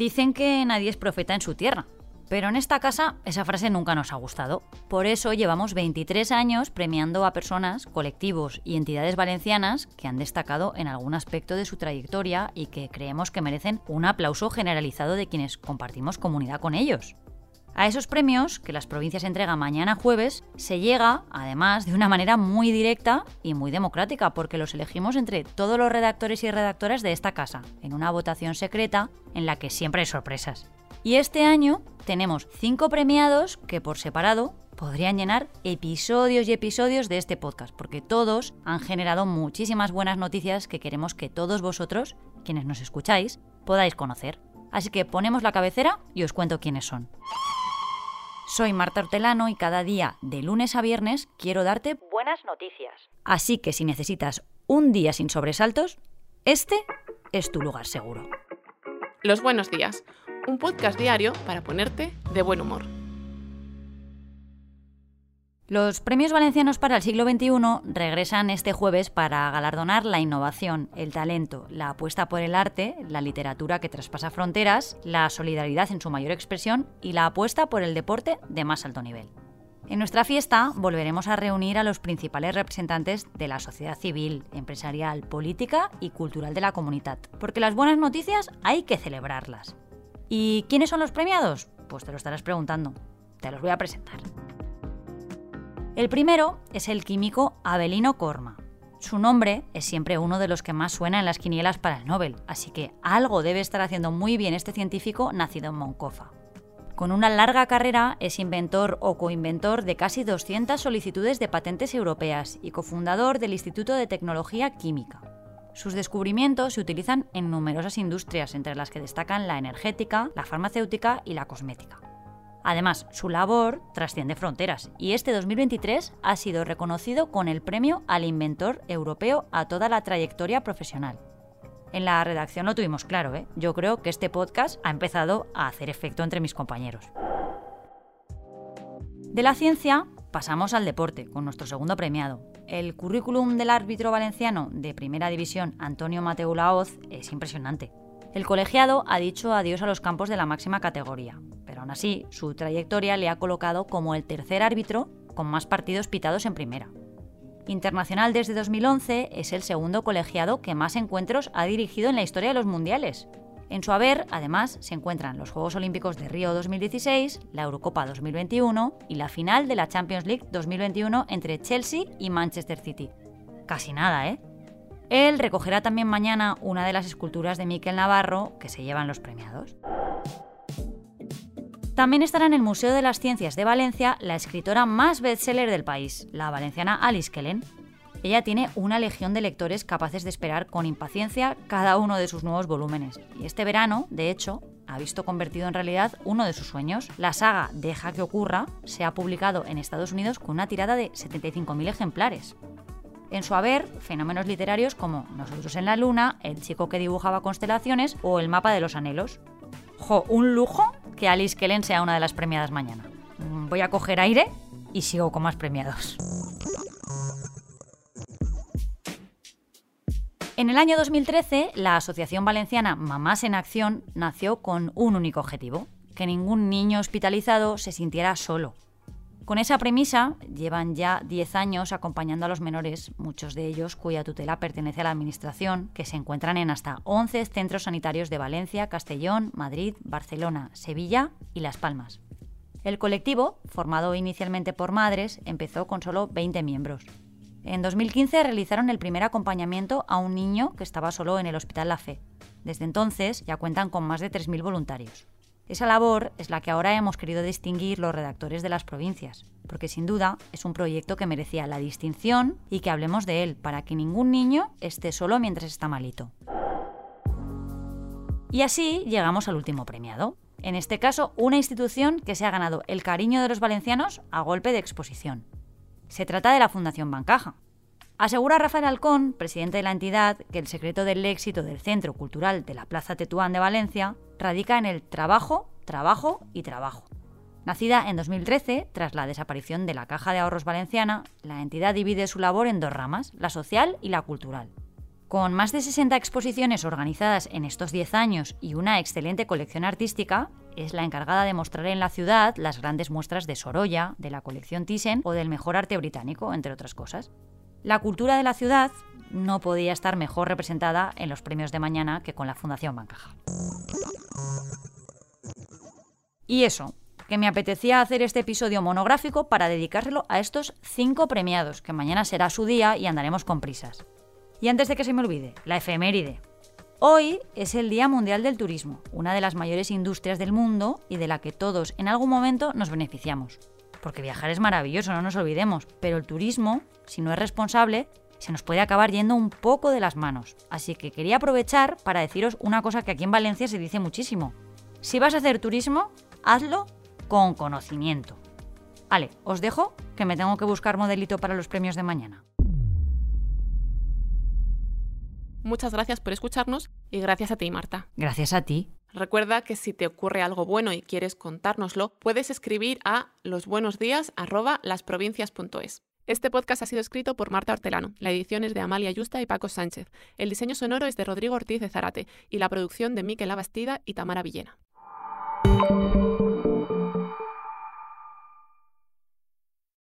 Dicen que nadie es profeta en su tierra, pero en esta casa esa frase nunca nos ha gustado. Por eso llevamos 23 años premiando a personas, colectivos y entidades valencianas que han destacado en algún aspecto de su trayectoria y que creemos que merecen un aplauso generalizado de quienes compartimos comunidad con ellos. A esos premios, que las provincias entregan mañana jueves, se llega, además, de una manera muy directa y muy democrática, porque los elegimos entre todos los redactores y redactoras de esta casa, en una votación secreta en la que siempre hay sorpresas. Y este año tenemos cinco premiados que por separado podrían llenar episodios y episodios de este podcast, porque todos han generado muchísimas buenas noticias que queremos que todos vosotros, quienes nos escucháis, podáis conocer. Así que ponemos la cabecera y os cuento quiénes son. Soy Marta Hortelano y cada día, de lunes a viernes, quiero darte buenas noticias. Así que si necesitas un día sin sobresaltos, este es tu lugar seguro. Los buenos días un podcast diario para ponerte de buen humor. Los premios valencianos para el siglo XXI regresan este jueves para galardonar la innovación, el talento, la apuesta por el arte, la literatura que traspasa fronteras, la solidaridad en su mayor expresión y la apuesta por el deporte de más alto nivel. En nuestra fiesta volveremos a reunir a los principales representantes de la sociedad civil, empresarial, política y cultural de la comunidad, porque las buenas noticias hay que celebrarlas. ¿Y quiénes son los premiados? Pues te lo estarás preguntando. Te los voy a presentar. El primero es el químico Abelino Corma. Su nombre es siempre uno de los que más suena en las quinielas para el Nobel, así que algo debe estar haciendo muy bien este científico nacido en Moncofa. Con una larga carrera es inventor o coinventor de casi 200 solicitudes de patentes europeas y cofundador del Instituto de Tecnología Química. Sus descubrimientos se utilizan en numerosas industrias, entre las que destacan la energética, la farmacéutica y la cosmética. Además, su labor trasciende fronteras y este 2023 ha sido reconocido con el premio al inventor europeo a toda la trayectoria profesional. En la redacción lo tuvimos claro, ¿eh? yo creo que este podcast ha empezado a hacer efecto entre mis compañeros. De la ciencia pasamos al deporte, con nuestro segundo premiado, el currículum del árbitro valenciano de Primera División, Antonio Mateo Laoz, es impresionante. El colegiado ha dicho adiós a los campos de la máxima categoría, pero aún así su trayectoria le ha colocado como el tercer árbitro con más partidos pitados en primera. Internacional desde 2011 es el segundo colegiado que más encuentros ha dirigido en la historia de los mundiales, en su haber, además, se encuentran los Juegos Olímpicos de Río 2016, la Eurocopa 2021 y la final de la Champions League 2021 entre Chelsea y Manchester City. Casi nada, ¿eh? Él recogerá también mañana una de las esculturas de Miquel Navarro que se llevan los premiados. También estará en el Museo de las Ciencias de Valencia la escritora más bestseller del país, la valenciana Alice Kellen, ella tiene una legión de lectores capaces de esperar con impaciencia cada uno de sus nuevos volúmenes. Y este verano, de hecho, ha visto convertido en realidad uno de sus sueños. La saga Deja que ocurra se ha publicado en Estados Unidos con una tirada de 75.000 ejemplares. En su haber, fenómenos literarios como Nosotros en la Luna, El chico que dibujaba constelaciones o El mapa de los anhelos. Un lujo que Alice Kellen sea una de las premiadas mañana. Mm, voy a coger aire y sigo con más premiados. En el año 2013, la Asociación Valenciana Mamás en Acción nació con un único objetivo, que ningún niño hospitalizado se sintiera solo. Con esa premisa, llevan ya 10 años acompañando a los menores, muchos de ellos cuya tutela pertenece a la Administración, que se encuentran en hasta 11 centros sanitarios de Valencia, Castellón, Madrid, Barcelona, Sevilla y Las Palmas. El colectivo, formado inicialmente por madres, empezó con solo 20 miembros. En 2015 realizaron el primer acompañamiento a un niño que estaba solo en el Hospital La Fe. Desde entonces ya cuentan con más de 3.000 voluntarios. Esa labor es la que ahora hemos querido distinguir los redactores de las provincias, porque sin duda es un proyecto que merecía la distinción y que hablemos de él para que ningún niño esté solo mientras está malito. Y así llegamos al último premiado. En este caso, una institución que se ha ganado el cariño de los valencianos a golpe de exposición. Se trata de la Fundación Bancaja. Asegura Rafael Alcón, presidente de la entidad, que el secreto del éxito del Centro Cultural de la Plaza Tetuán de Valencia radica en el trabajo, trabajo y trabajo. Nacida en 2013, tras la desaparición de la Caja de Ahorros Valenciana, la entidad divide su labor en dos ramas, la social y la cultural. Con más de 60 exposiciones organizadas en estos 10 años y una excelente colección artística, es la encargada de mostrar en la ciudad las grandes muestras de Sorolla, de la colección Thyssen o del mejor arte británico, entre otras cosas. La cultura de la ciudad no podía estar mejor representada en los premios de mañana que con la Fundación Bancaja. Y eso, que me apetecía hacer este episodio monográfico para dedicárselo a estos cinco premiados, que mañana será su día y andaremos con prisas. Y antes de que se me olvide, la efeméride. Hoy es el Día Mundial del Turismo, una de las mayores industrias del mundo y de la que todos en algún momento nos beneficiamos. Porque viajar es maravilloso, no nos olvidemos, pero el turismo, si no es responsable, se nos puede acabar yendo un poco de las manos. Así que quería aprovechar para deciros una cosa que aquí en Valencia se dice muchísimo. Si vas a hacer turismo, hazlo con conocimiento. Vale, os dejo que me tengo que buscar modelito para los premios de mañana. Muchas gracias por escucharnos y gracias a ti, Marta. Gracias a ti. Recuerda que si te ocurre algo bueno y quieres contárnoslo, puedes escribir a losbuenosdías@lasprovincias.es. Este podcast ha sido escrito por Marta Hortelano, la edición es de Amalia Yusta y Paco Sánchez, el diseño sonoro es de Rodrigo Ortiz de Zarate y la producción de Miquel Abastida y Tamara Villena.